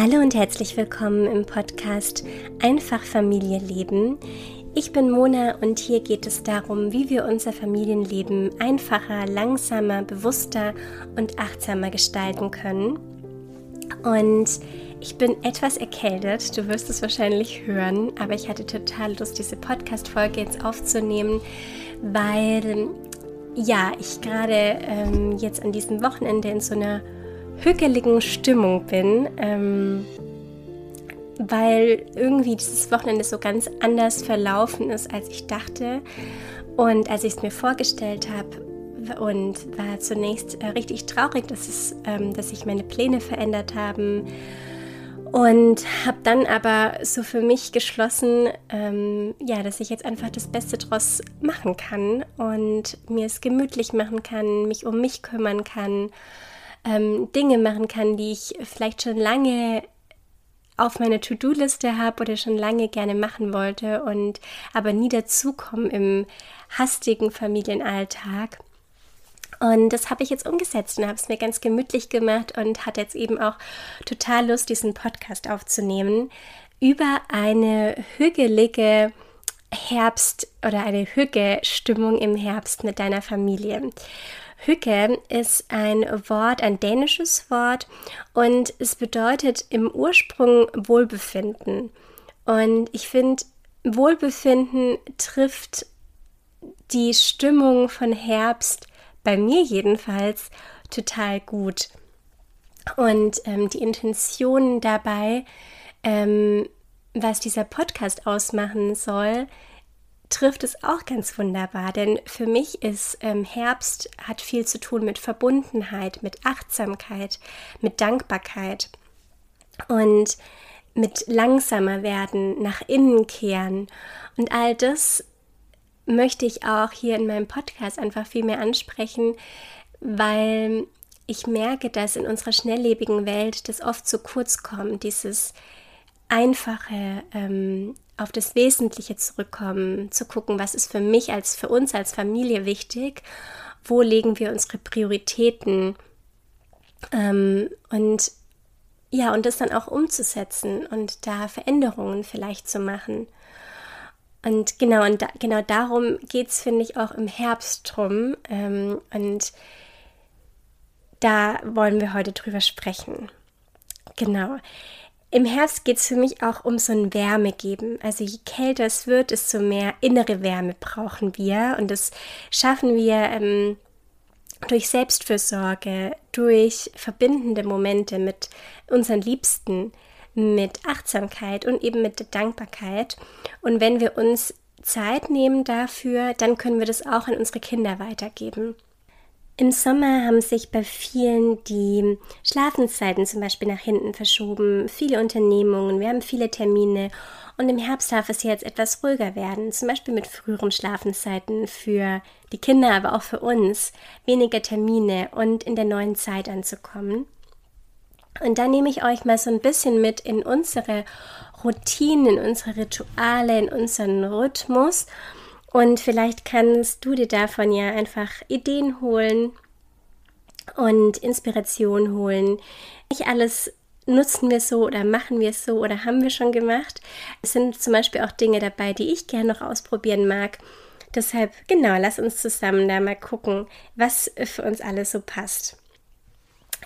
Hallo und herzlich willkommen im Podcast Einfach Familie leben. Ich bin Mona und hier geht es darum, wie wir unser Familienleben einfacher, langsamer, bewusster und achtsamer gestalten können. Und ich bin etwas erkältet, du wirst es wahrscheinlich hören, aber ich hatte total Lust, diese Podcast-Folge jetzt aufzunehmen, weil ja, ich gerade ähm, jetzt an diesem Wochenende in so einer hügeligen Stimmung bin, ähm, weil irgendwie dieses Wochenende so ganz anders verlaufen ist, als ich dachte. Und als ich es mir vorgestellt habe, und war zunächst äh, richtig traurig, dass, es, ähm, dass sich meine Pläne verändert haben. Und habe dann aber so für mich geschlossen, ähm, ja, dass ich jetzt einfach das Beste draus machen kann und mir es gemütlich machen kann, mich um mich kümmern kann ähm, Dinge machen kann, die ich vielleicht schon lange auf meiner To-Do-Liste habe oder schon lange gerne machen wollte und aber nie dazukommen im hastigen Familienalltag. Und das habe ich jetzt umgesetzt und habe es mir ganz gemütlich gemacht und hatte jetzt eben auch total Lust, diesen Podcast aufzunehmen über eine hügelige Herbst oder eine Hüge-Stimmung im Herbst mit deiner Familie. Hücke ist ein Wort, ein dänisches Wort und es bedeutet im Ursprung Wohlbefinden. Und ich finde, Wohlbefinden trifft die Stimmung von Herbst, bei mir jedenfalls, total gut. Und ähm, die Intention dabei, ähm, was dieser Podcast ausmachen soll, trifft es auch ganz wunderbar, denn für mich ist ähm, Herbst hat viel zu tun mit Verbundenheit, mit Achtsamkeit, mit Dankbarkeit und mit langsamer werden, nach innen kehren. Und all das möchte ich auch hier in meinem Podcast einfach viel mehr ansprechen, weil ich merke, dass in unserer schnelllebigen Welt das oft zu kurz kommt, dieses einfache, ähm, auf das Wesentliche zurückkommen, zu gucken, was ist für mich als für uns als Familie wichtig, wo legen wir unsere Prioritäten ähm, und ja, und das dann auch umzusetzen und da Veränderungen vielleicht zu machen. Und genau, und da, genau darum geht es, finde ich, auch im Herbst drum. Ähm, und da wollen wir heute drüber sprechen. Genau. Im Herbst geht es für mich auch um so ein Wärme geben. Also je kälter es wird, desto mehr innere Wärme brauchen wir. Und das schaffen wir ähm, durch Selbstfürsorge, durch verbindende Momente mit unseren Liebsten, mit Achtsamkeit und eben mit Dankbarkeit. Und wenn wir uns Zeit nehmen dafür, dann können wir das auch an unsere Kinder weitergeben. Im Sommer haben sich bei vielen die Schlafenszeiten zum Beispiel nach hinten verschoben, viele Unternehmungen, wir haben viele Termine. Und im Herbst darf es jetzt etwas ruhiger werden, zum Beispiel mit früheren Schlafenszeiten für die Kinder, aber auch für uns, weniger Termine und in der neuen Zeit anzukommen. Und da nehme ich euch mal so ein bisschen mit in unsere Routinen, in unsere Rituale, in unseren Rhythmus und vielleicht kannst du dir davon ja einfach Ideen holen und Inspiration holen. Nicht alles nutzen wir so oder machen wir so oder haben wir schon gemacht. Es sind zum Beispiel auch Dinge dabei, die ich gerne noch ausprobieren mag. Deshalb, genau, lass uns zusammen da mal gucken, was für uns alles so passt.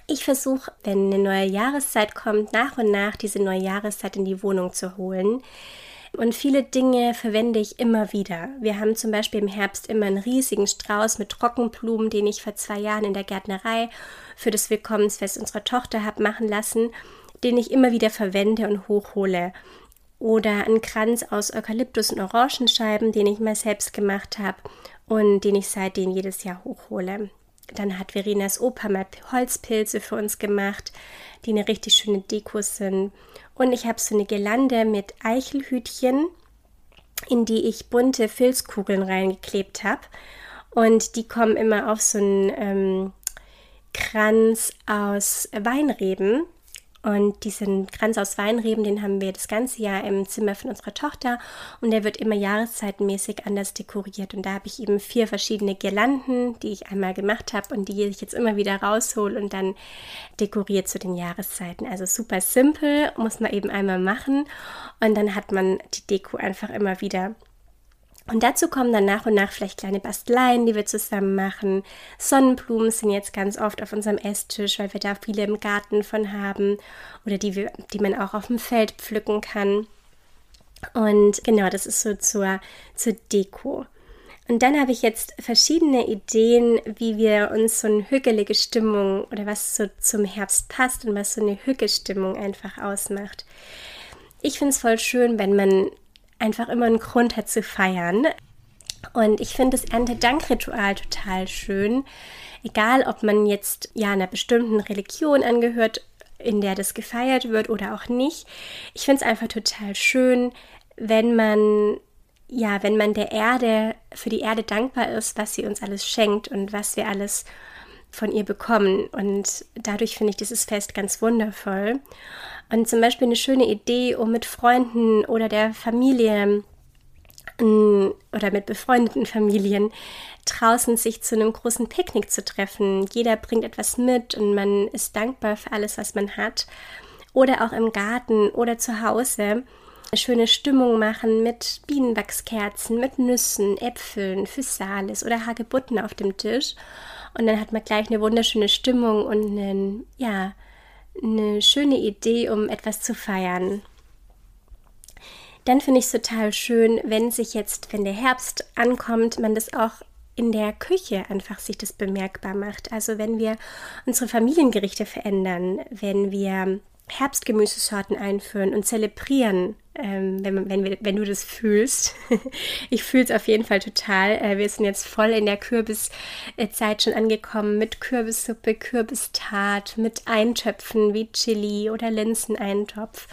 Ich versuche, wenn eine neue Jahreszeit kommt, nach und nach diese neue Jahreszeit in die Wohnung zu holen. Und viele Dinge verwende ich immer wieder. Wir haben zum Beispiel im Herbst immer einen riesigen Strauß mit Trockenblumen, den ich vor zwei Jahren in der Gärtnerei für das Willkommensfest unserer Tochter habe machen lassen, den ich immer wieder verwende und hochhole. Oder einen Kranz aus Eukalyptus und Orangenscheiben, den ich mal selbst gemacht habe und den ich seitdem jedes Jahr hochhole. Dann hat Verenas Opa mal Holzpilze für uns gemacht, die eine richtig schöne Deko sind. Und ich habe so eine Girlande mit Eichelhütchen, in die ich bunte Filzkugeln reingeklebt habe. Und die kommen immer auf so einen ähm, Kranz aus Weinreben. Und diesen Kranz aus Weinreben, den haben wir das ganze Jahr im Zimmer von unserer Tochter und der wird immer jahreszeitenmäßig anders dekoriert. Und da habe ich eben vier verschiedene Girlanden, die ich einmal gemacht habe und die ich jetzt immer wieder raushole und dann dekoriert zu den Jahreszeiten. Also super simpel, muss man eben einmal machen und dann hat man die Deko einfach immer wieder und dazu kommen dann nach und nach vielleicht kleine Basteleien, die wir zusammen machen. Sonnenblumen sind jetzt ganz oft auf unserem Esstisch, weil wir da viele im Garten von haben oder die, wir, die man auch auf dem Feld pflücken kann. Und genau, das ist so zur, zur Deko. Und dann habe ich jetzt verschiedene Ideen, wie wir uns so eine hügelige Stimmung oder was so zum Herbst passt und was so eine Hügge-Stimmung einfach ausmacht. Ich finde es voll schön, wenn man einfach immer einen Grund hat zu feiern. Und ich finde das Erntedankritual total schön. Egal, ob man jetzt ja einer bestimmten Religion angehört, in der das gefeiert wird oder auch nicht. Ich finde es einfach total schön, wenn man ja, wenn man der Erde für die Erde dankbar ist, was sie uns alles schenkt und was wir alles von ihr bekommen. Und dadurch finde ich dieses Fest ganz wundervoll. Und zum Beispiel eine schöne Idee, um mit Freunden oder der Familie oder mit befreundeten Familien draußen sich zu einem großen Picknick zu treffen. Jeder bringt etwas mit und man ist dankbar für alles, was man hat. Oder auch im Garten oder zu Hause eine schöne Stimmung machen mit Bienenwachskerzen, mit Nüssen, Äpfeln, Physalis oder Hagebutten auf dem Tisch. Und dann hat man gleich eine wunderschöne Stimmung und einen, ja, eine schöne Idee, um etwas zu feiern. Dann finde ich es total schön, wenn sich jetzt, wenn der Herbst ankommt, man das auch in der Küche einfach sich das bemerkbar macht. Also wenn wir unsere Familiengerichte verändern, wenn wir Herbstgemüsesorten einführen und zelebrieren, ähm, wenn, wenn, wenn du das fühlst. ich fühle es auf jeden Fall total. Äh, wir sind jetzt voll in der Kürbiszeit schon angekommen mit Kürbissuppe, Kürbistart, mit Eintöpfen wie Chili oder Linseneintopf.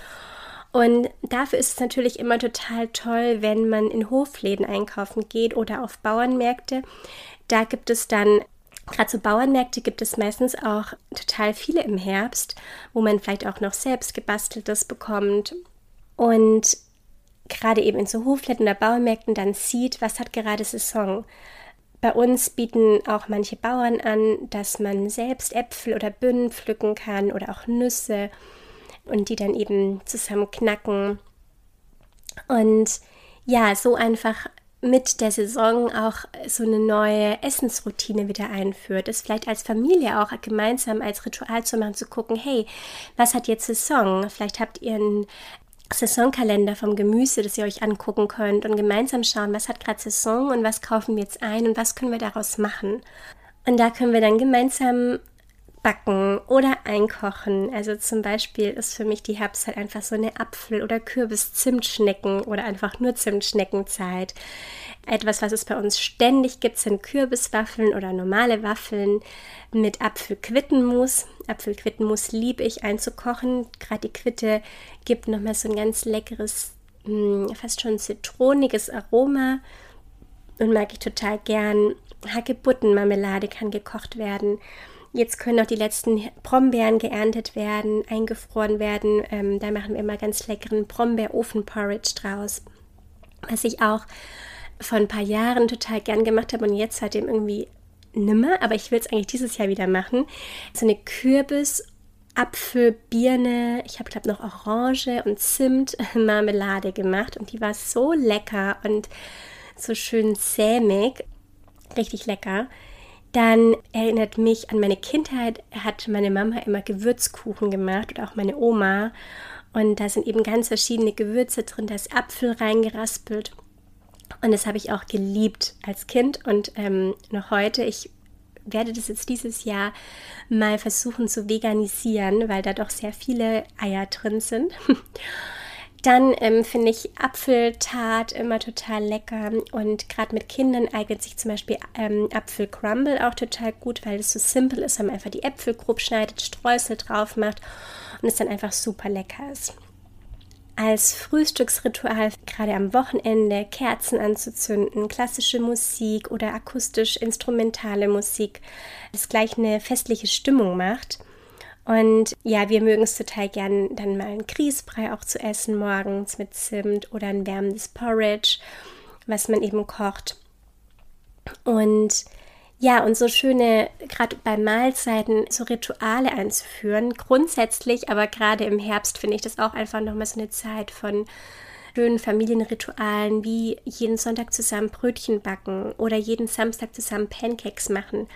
Und dafür ist es natürlich immer total toll, wenn man in Hofläden einkaufen geht oder auf Bauernmärkte. Da gibt es dann Gerade so Bauernmärkte gibt es meistens auch total viele im Herbst, wo man vielleicht auch noch selbst gebasteltes bekommt. Und gerade eben in so Hofläden oder Bauernmärkten dann sieht, was hat gerade Saison. Bei uns bieten auch manche Bauern an, dass man selbst Äpfel oder Birnen pflücken kann oder auch Nüsse und die dann eben zusammen knacken. Und ja, so einfach mit der Saison auch so eine neue Essensroutine wieder einführt, es vielleicht als Familie auch gemeinsam als Ritual zu machen, zu gucken, hey, was hat jetzt Saison? Vielleicht habt ihr einen Saisonkalender vom Gemüse, das ihr euch angucken könnt und gemeinsam schauen, was hat gerade Saison und was kaufen wir jetzt ein und was können wir daraus machen. Und da können wir dann gemeinsam backen oder einkochen. Also zum Beispiel ist für mich die Herbstzeit einfach so eine Apfel- oder Kürbis-Zimtschnecken oder einfach nur Zimtschneckenzeit. Etwas, was es bei uns ständig gibt, sind Kürbiswaffeln oder normale Waffeln mit Apfelquittenmus. Apfelquittenmus liebe ich einzukochen. Gerade die Quitte gibt nochmal so ein ganz leckeres, hm, fast schon zitroniges Aroma und mag ich total gern. Hagebuttenmarmelade kann gekocht werden. Jetzt können auch die letzten Brombeeren geerntet werden, eingefroren werden. Ähm, da machen wir immer ganz leckeren Brombeer-Ofen-Porridge draus. Was ich auch vor ein paar Jahren total gern gemacht habe und jetzt seitdem irgendwie nimmer, aber ich will es eigentlich dieses Jahr wieder machen. So eine Kürbis- Apfel, Birne, ich habe glaube noch Orange und Zimt Marmelade gemacht und die war so lecker und so schön sämig, richtig lecker. Dann erinnert mich an meine Kindheit, hat meine Mama immer Gewürzkuchen gemacht oder auch meine Oma. Und da sind eben ganz verschiedene Gewürze drin, da ist Apfel reingeraspelt. Und das habe ich auch geliebt als Kind und ähm, noch heute. Ich werde das jetzt dieses Jahr mal versuchen zu veganisieren, weil da doch sehr viele Eier drin sind. Dann ähm, finde ich Apfeltart immer total lecker und gerade mit Kindern eignet sich zum Beispiel ähm, Apfelcrumble auch total gut, weil es so simpel ist, wenn man einfach die Äpfel grob schneidet, Streusel drauf macht und es dann einfach super lecker ist. Als Frühstücksritual, gerade am Wochenende, Kerzen anzuzünden, klassische Musik oder akustisch-instrumentale Musik, das gleich eine festliche Stimmung macht. Und ja, wir mögen es total gern, dann mal einen Grießbrei auch zu essen morgens mit Zimt oder ein wärmendes Porridge, was man eben kocht. Und ja, und so schöne, gerade bei Mahlzeiten, so Rituale einzuführen, grundsätzlich, aber gerade im Herbst finde ich das auch einfach nochmal so eine Zeit von schönen Familienritualen, wie jeden Sonntag zusammen Brötchen backen oder jeden Samstag zusammen Pancakes machen.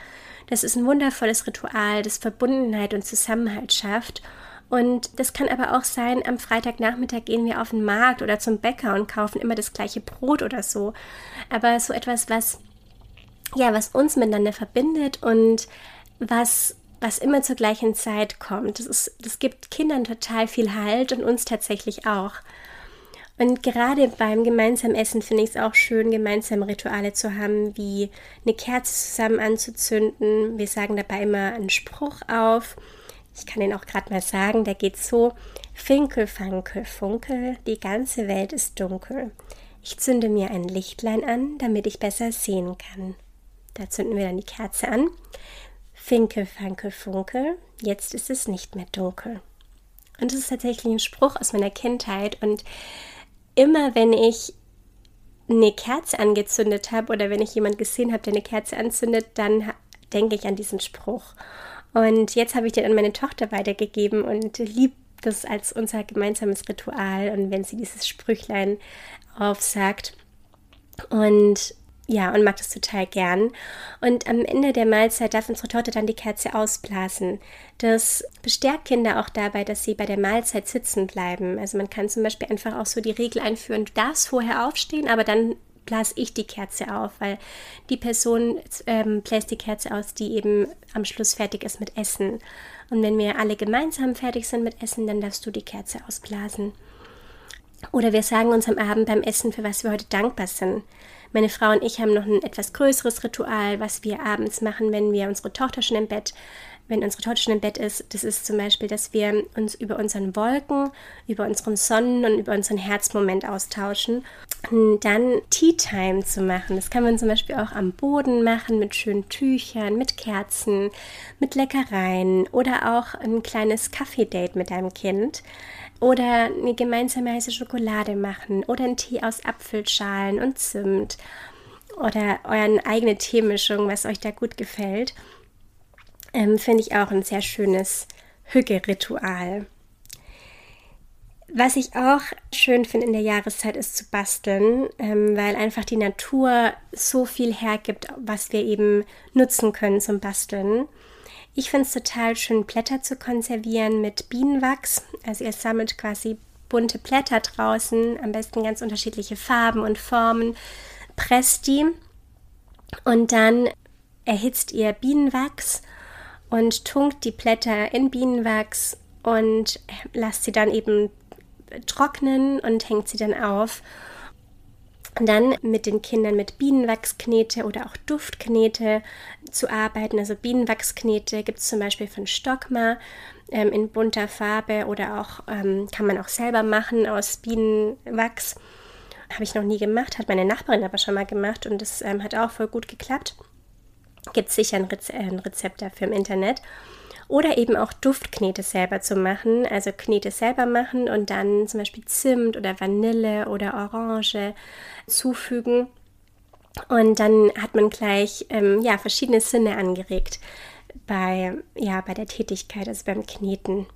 Das ist ein wundervolles Ritual, das Verbundenheit und Zusammenhalt schafft. Und das kann aber auch sein, am Freitagnachmittag gehen wir auf den Markt oder zum Bäcker und kaufen immer das gleiche Brot oder so. Aber so etwas, was, ja, was uns miteinander verbindet und was, was immer zur gleichen Zeit kommt. Das, ist, das gibt Kindern total viel Halt und uns tatsächlich auch. Und gerade beim gemeinsamen Essen finde ich es auch schön, gemeinsame Rituale zu haben, wie eine Kerze zusammen anzuzünden. Wir sagen dabei immer einen Spruch auf. Ich kann ihn auch gerade mal sagen, der geht so: Finkel, Fankel, Funkel, die ganze Welt ist dunkel. Ich zünde mir ein Lichtlein an, damit ich besser sehen kann. Da zünden wir dann die Kerze an. Finkel, Fankel, Funkel, jetzt ist es nicht mehr dunkel. Und das ist tatsächlich ein Spruch aus meiner Kindheit und immer wenn ich eine Kerze angezündet habe oder wenn ich jemanden gesehen habe, der eine Kerze anzündet, dann denke ich an diesen Spruch. Und jetzt habe ich den an meine Tochter weitergegeben und liebt das als unser gemeinsames Ritual. Und wenn sie dieses Sprüchlein aufsagt und ja, und mag das total gern. Und am Ende der Mahlzeit darf unsere Torte dann die Kerze ausblasen. Das bestärkt Kinder auch dabei, dass sie bei der Mahlzeit sitzen bleiben. Also man kann zum Beispiel einfach auch so die Regel einführen, du darfst vorher aufstehen, aber dann blase ich die Kerze auf, weil die Person ähm, bläst die Kerze aus, die eben am Schluss fertig ist mit Essen. Und wenn wir alle gemeinsam fertig sind mit Essen, dann darfst du die Kerze ausblasen. Oder wir sagen uns am Abend beim Essen, für was wir heute dankbar sind. Meine Frau und ich haben noch ein etwas größeres Ritual, was wir abends machen, wenn wir unsere Tochter schon im Bett, wenn unsere Tochter schon im Bett ist. Das ist zum Beispiel, dass wir uns über unseren Wolken, über unseren Sonnen und über unseren Herzmoment austauschen. Und dann Tea Time zu machen. Das kann man zum Beispiel auch am Boden machen mit schönen Tüchern, mit Kerzen, mit Leckereien oder auch ein kleines Kaffee-Date mit deinem Kind oder eine gemeinsame heiße Schokolade machen oder einen Tee aus Apfelschalen und Zimt oder euren eigene Teemischung, was euch da gut gefällt, ähm, finde ich auch ein sehr schönes Hügge-Ritual. Was ich auch schön finde in der Jahreszeit ist zu basteln, ähm, weil einfach die Natur so viel hergibt, was wir eben nutzen können zum Basteln. Ich finde es total schön, Blätter zu konservieren mit Bienenwachs. Also ihr sammelt quasi bunte Blätter draußen, am besten ganz unterschiedliche Farben und Formen, presst die und dann erhitzt ihr Bienenwachs und tunkt die Blätter in Bienenwachs und lasst sie dann eben trocknen und hängt sie dann auf dann mit den Kindern mit Bienenwachsknete oder auch Duftknete zu arbeiten. Also Bienenwachsknete gibt es zum Beispiel von Stockmar ähm, in bunter Farbe oder auch ähm, kann man auch selber machen aus Bienenwachs. Habe ich noch nie gemacht, hat meine Nachbarin aber schon mal gemacht und das ähm, hat auch voll gut geklappt. Gibt sicher ein, Reze ein Rezept dafür im Internet. Oder eben auch Duftknete selber zu machen, also Knete selber machen und dann zum Beispiel Zimt oder Vanille oder Orange zufügen. Und dann hat man gleich ähm, ja, verschiedene Sinne angeregt bei, ja, bei der Tätigkeit, also beim Kneten.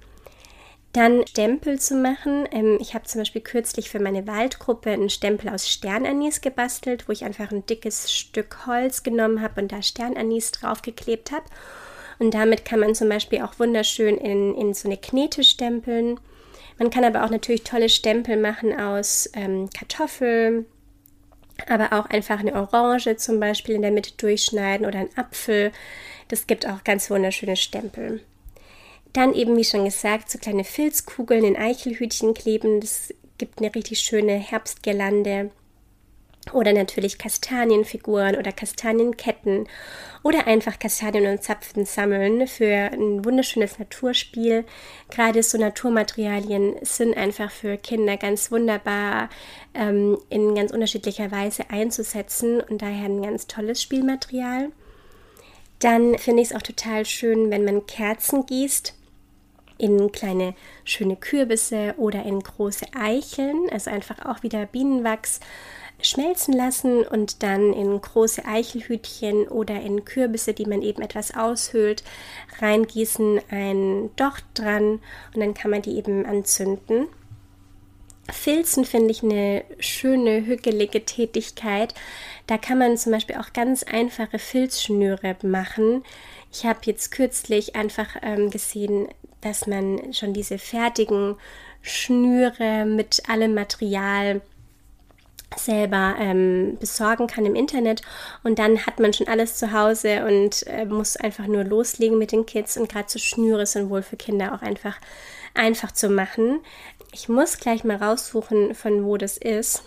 Dann Stempel zu machen. Ähm, ich habe zum Beispiel kürzlich für meine Waldgruppe einen Stempel aus Sternanis gebastelt, wo ich einfach ein dickes Stück Holz genommen habe und da Sternanis draufgeklebt habe. Und damit kann man zum Beispiel auch wunderschön in, in so eine Knete stempeln. Man kann aber auch natürlich tolle Stempel machen aus ähm, Kartoffeln, aber auch einfach eine Orange zum Beispiel in der Mitte durchschneiden oder einen Apfel. Das gibt auch ganz wunderschöne Stempel. Dann eben, wie schon gesagt, so kleine Filzkugeln in Eichelhütchen kleben. Das gibt eine richtig schöne Herbstgirlande. Oder natürlich Kastanienfiguren oder Kastanienketten oder einfach Kastanien und Zapfen sammeln für ein wunderschönes Naturspiel. Gerade so Naturmaterialien sind einfach für Kinder ganz wunderbar ähm, in ganz unterschiedlicher Weise einzusetzen und daher ein ganz tolles Spielmaterial. Dann finde ich es auch total schön, wenn man Kerzen gießt in kleine schöne Kürbisse oder in große Eicheln, also einfach auch wieder Bienenwachs schmelzen lassen und dann in große Eichelhütchen oder in Kürbisse, die man eben etwas aushöhlt, reingießen, ein Docht dran und dann kann man die eben anzünden. Filzen finde ich eine schöne, hügelige Tätigkeit. Da kann man zum Beispiel auch ganz einfache Filzschnüre machen. Ich habe jetzt kürzlich einfach ähm, gesehen, dass man schon diese fertigen Schnüre mit allem Material selber ähm, besorgen kann im Internet und dann hat man schon alles zu Hause und äh, muss einfach nur loslegen mit den Kids und gerade so Schnüre sind wohl für Kinder auch einfach einfach zu machen. Ich muss gleich mal raussuchen, von wo das ist.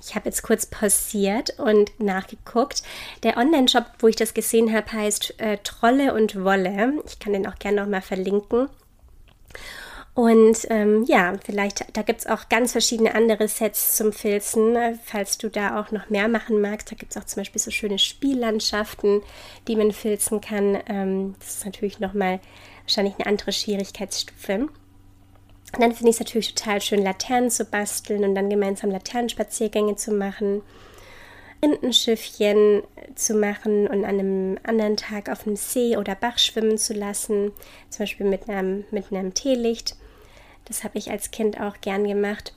Ich habe jetzt kurz pausiert und nachgeguckt. Der Online-Shop, wo ich das gesehen habe, heißt äh, Trolle und Wolle. Ich kann den auch gerne noch mal verlinken. Und ähm, ja, vielleicht, da gibt es auch ganz verschiedene andere Sets zum Filzen, äh, falls du da auch noch mehr machen magst. Da gibt es auch zum Beispiel so schöne Spiellandschaften, die man filzen kann. Ähm, das ist natürlich nochmal wahrscheinlich eine andere Schwierigkeitsstufe. Und dann finde ich es natürlich total schön, Laternen zu basteln und dann gemeinsam Laternenspaziergänge zu machen. Entenschiffchen zu machen und an einem anderen Tag auf einem See oder Bach schwimmen zu lassen, zum Beispiel mit einem, mit einem Teelicht. Das habe ich als Kind auch gern gemacht.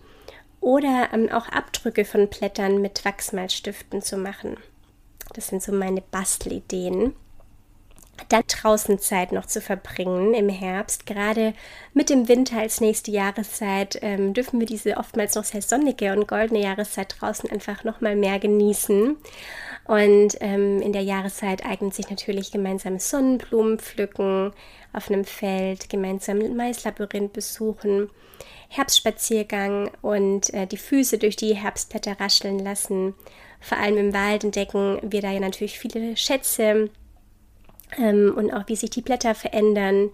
Oder ähm, auch Abdrücke von Blättern mit Wachsmalstiften zu machen. Das sind so meine Bastelideen. Dann draußen Zeit noch zu verbringen im Herbst. Gerade mit dem Winter als nächste Jahreszeit ähm, dürfen wir diese oftmals noch sehr sonnige und goldene Jahreszeit draußen einfach noch mal mehr genießen. Und ähm, in der Jahreszeit eignet sich natürlich gemeinsames Sonnenblumen pflücken auf einem Feld, gemeinsam Maislabyrinth besuchen, Herbstspaziergang und äh, die Füße durch die Herbstblätter rascheln lassen. Vor allem im Wald entdecken wir da ja natürlich viele Schätze ähm, und auch wie sich die Blätter verändern.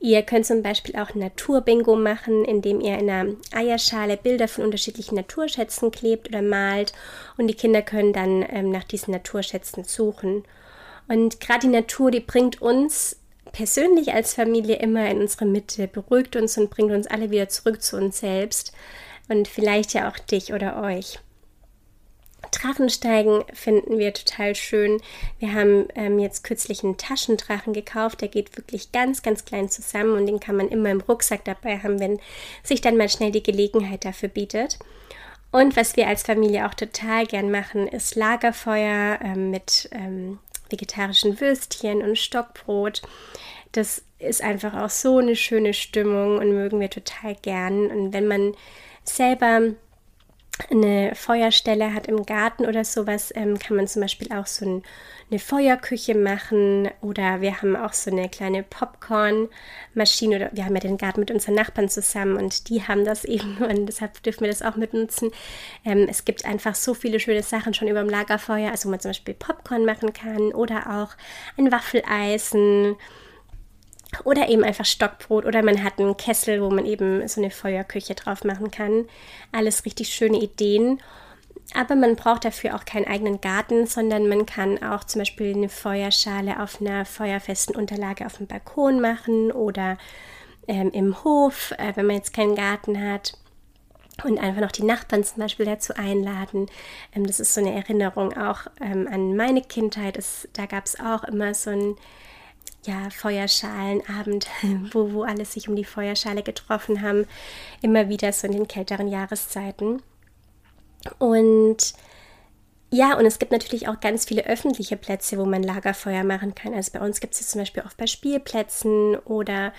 Ihr könnt zum Beispiel auch Naturbingo machen, indem ihr in einer Eierschale Bilder von unterschiedlichen Naturschätzen klebt oder malt und die Kinder können dann ähm, nach diesen Naturschätzen suchen. Und gerade die Natur, die bringt uns persönlich als Familie immer in unsere Mitte, beruhigt uns und bringt uns alle wieder zurück zu uns selbst und vielleicht ja auch dich oder euch. Drachensteigen finden wir total schön. Wir haben ähm, jetzt kürzlich einen Taschendrachen gekauft. Der geht wirklich ganz, ganz klein zusammen und den kann man immer im Rucksack dabei haben, wenn sich dann mal schnell die Gelegenheit dafür bietet. Und was wir als Familie auch total gern machen, ist Lagerfeuer ähm, mit ähm, vegetarischen Würstchen und Stockbrot. Das ist einfach auch so eine schöne Stimmung und mögen wir total gern. Und wenn man selber eine Feuerstelle hat im Garten oder sowas, ähm, kann man zum Beispiel auch so ein, eine Feuerküche machen oder wir haben auch so eine kleine Popcornmaschine oder wir haben ja den Garten mit unseren Nachbarn zusammen und die haben das eben und deshalb dürfen wir das auch mitnutzen. Ähm, es gibt einfach so viele schöne Sachen schon über dem Lagerfeuer, also wo man zum Beispiel Popcorn machen kann oder auch ein Waffeleisen oder eben einfach Stockbrot oder man hat einen Kessel, wo man eben so eine Feuerküche drauf machen kann. Alles richtig schöne Ideen. Aber man braucht dafür auch keinen eigenen Garten, sondern man kann auch zum Beispiel eine Feuerschale auf einer feuerfesten Unterlage auf dem Balkon machen oder ähm, im Hof, äh, wenn man jetzt keinen Garten hat. Und einfach noch die Nachbarn zum Beispiel dazu einladen. Ähm, das ist so eine Erinnerung auch ähm, an meine Kindheit. Es, da gab es auch immer so ein ja, Feuerschalenabend, wo, wo alle sich um die Feuerschale getroffen haben, immer wieder so in den kälteren Jahreszeiten. Und ja, und es gibt natürlich auch ganz viele öffentliche Plätze, wo man Lagerfeuer machen kann. Also bei uns gibt es zum Beispiel oft bei Spielplätzen oder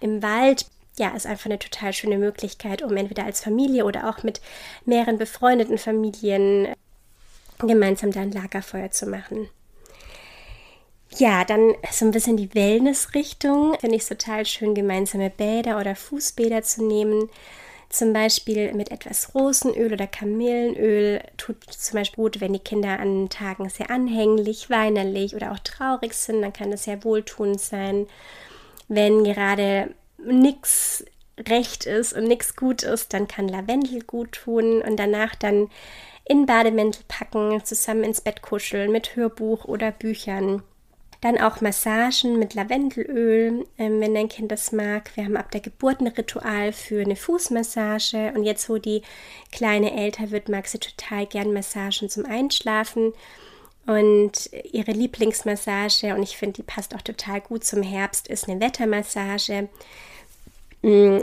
im Wald. Ja, ist einfach eine total schöne Möglichkeit, um entweder als Familie oder auch mit mehreren befreundeten Familien gemeinsam da ein Lagerfeuer zu machen. Ja, dann so ein bisschen die Wellness-Richtung. Finde ich total schön, gemeinsame Bäder oder Fußbäder zu nehmen. Zum Beispiel mit etwas Rosenöl oder Kamillenöl tut zum Beispiel gut, wenn die Kinder an Tagen sehr anhänglich, weinerlich oder auch traurig sind, dann kann das sehr wohltuend sein. Wenn gerade nichts recht ist und nichts gut ist, dann kann Lavendel gut tun und danach dann in Bademäntel packen, zusammen ins Bett kuscheln mit Hörbuch oder Büchern Dann auch Massagen mit Lavendelöl, ähm, wenn dein Kind das mag. Wir haben ab der Geburt ein Ritual für eine Fußmassage. Und jetzt, wo die Kleine älter wird, mag sie total gern Massagen zum Einschlafen. Und ihre Lieblingsmassage, und ich finde, die passt auch total gut zum Herbst, ist eine Wettermassage, mm,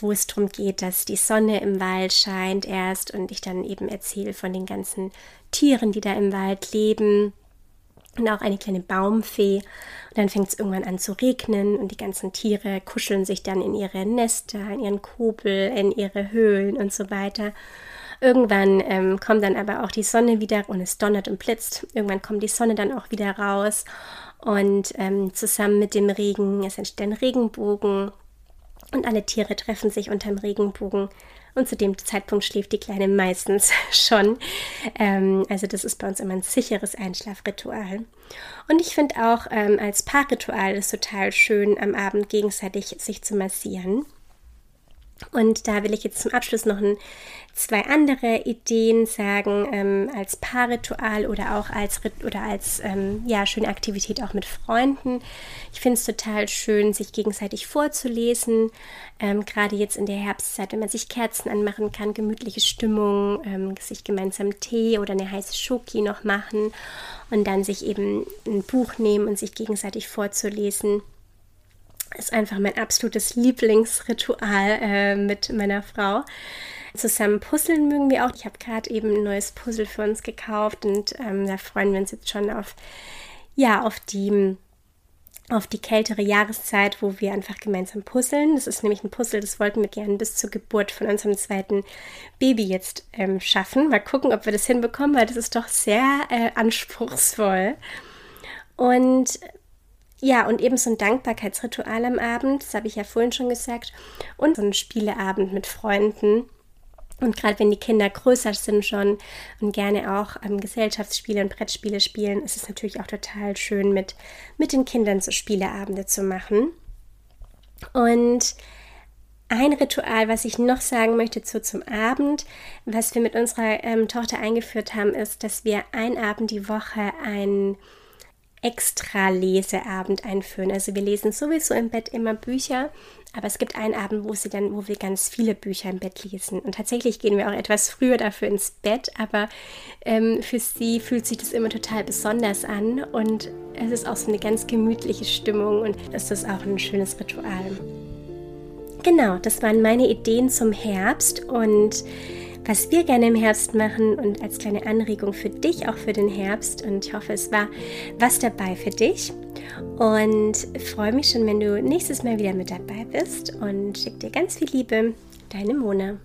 wo es darum geht, dass die Sonne im Wald scheint erst und ich dann eben erzähle von den ganzen Tieren, die da im Wald leben und auch eine kleine Baumfee. Und dann fängt es irgendwann an zu regnen und die ganzen Tiere kuscheln sich dann in ihre Nester, in ihren Kobel, in ihre Höhlen und so weiter. Irgendwann ähm, kommt dann aber auch die Sonne wieder und es donnert und blitzt. Irgendwann kommt die Sonne dann auch wieder raus und ähm, zusammen mit dem Regen, es entsteht ein Regenbogen und alle Tiere treffen sich unterm Regenbogen. Und zu dem Zeitpunkt schläft die Kleine meistens schon. Ähm, also das ist bei uns immer ein sicheres Einschlafritual. Und ich finde auch ähm, als Paarritual ist total schön, am Abend gegenseitig sich zu massieren. Und da will ich jetzt zum Abschluss noch ein, zwei andere Ideen sagen, ähm, als Paarritual oder auch als, oder als ähm, ja, schöne Aktivität auch mit Freunden. Ich finde es total schön, sich gegenseitig vorzulesen, ähm, gerade jetzt in der Herbstzeit, wenn man sich Kerzen anmachen kann, gemütliche Stimmung, ähm, sich gemeinsam Tee oder eine heiße Schoki noch machen und dann sich eben ein Buch nehmen und sich gegenseitig vorzulesen ist einfach mein absolutes Lieblingsritual äh, mit meiner Frau. Zusammen puzzeln mögen wir auch. Ich habe gerade eben ein neues Puzzle für uns gekauft und ähm, da freuen wir uns jetzt schon auf, ja, auf die, auf die kältere Jahreszeit, wo wir einfach gemeinsam puzzeln. Das ist nämlich ein Puzzle, das wollten wir gerne bis zur Geburt von unserem zweiten Baby jetzt ähm, schaffen. Mal gucken, ob wir das hinbekommen, weil das ist doch sehr äh, anspruchsvoll. Und ja, und eben so ein Dankbarkeitsritual am Abend, das habe ich ja vorhin schon gesagt, und so ein Spieleabend mit Freunden. Und gerade wenn die Kinder größer sind schon und gerne auch ähm, Gesellschaftsspiele und Brettspiele spielen, ist es natürlich auch total schön, mit, mit den Kindern so Spieleabende zu machen. Und ein Ritual, was ich noch sagen möchte zu zum Abend, was wir mit unserer ähm, Tochter eingeführt haben, ist, dass wir ein Abend die Woche ein extra Leseabend einführen. Also wir lesen sowieso im Bett immer Bücher, aber es gibt einen Abend, wo sie dann, wo wir ganz viele Bücher im Bett lesen. Und tatsächlich gehen wir auch etwas früher dafür ins Bett, aber ähm, für sie fühlt sich das immer total besonders an und es ist auch so eine ganz gemütliche Stimmung und es ist auch ein schönes Ritual. Genau, das waren meine Ideen zum Herbst und was wir gerne im Herbst machen und als kleine Anregung für dich, auch für den Herbst. Und ich hoffe, es war was dabei für dich. Und freue mich schon, wenn du nächstes Mal wieder mit dabei bist und schick dir ganz viel Liebe. Deine Mona.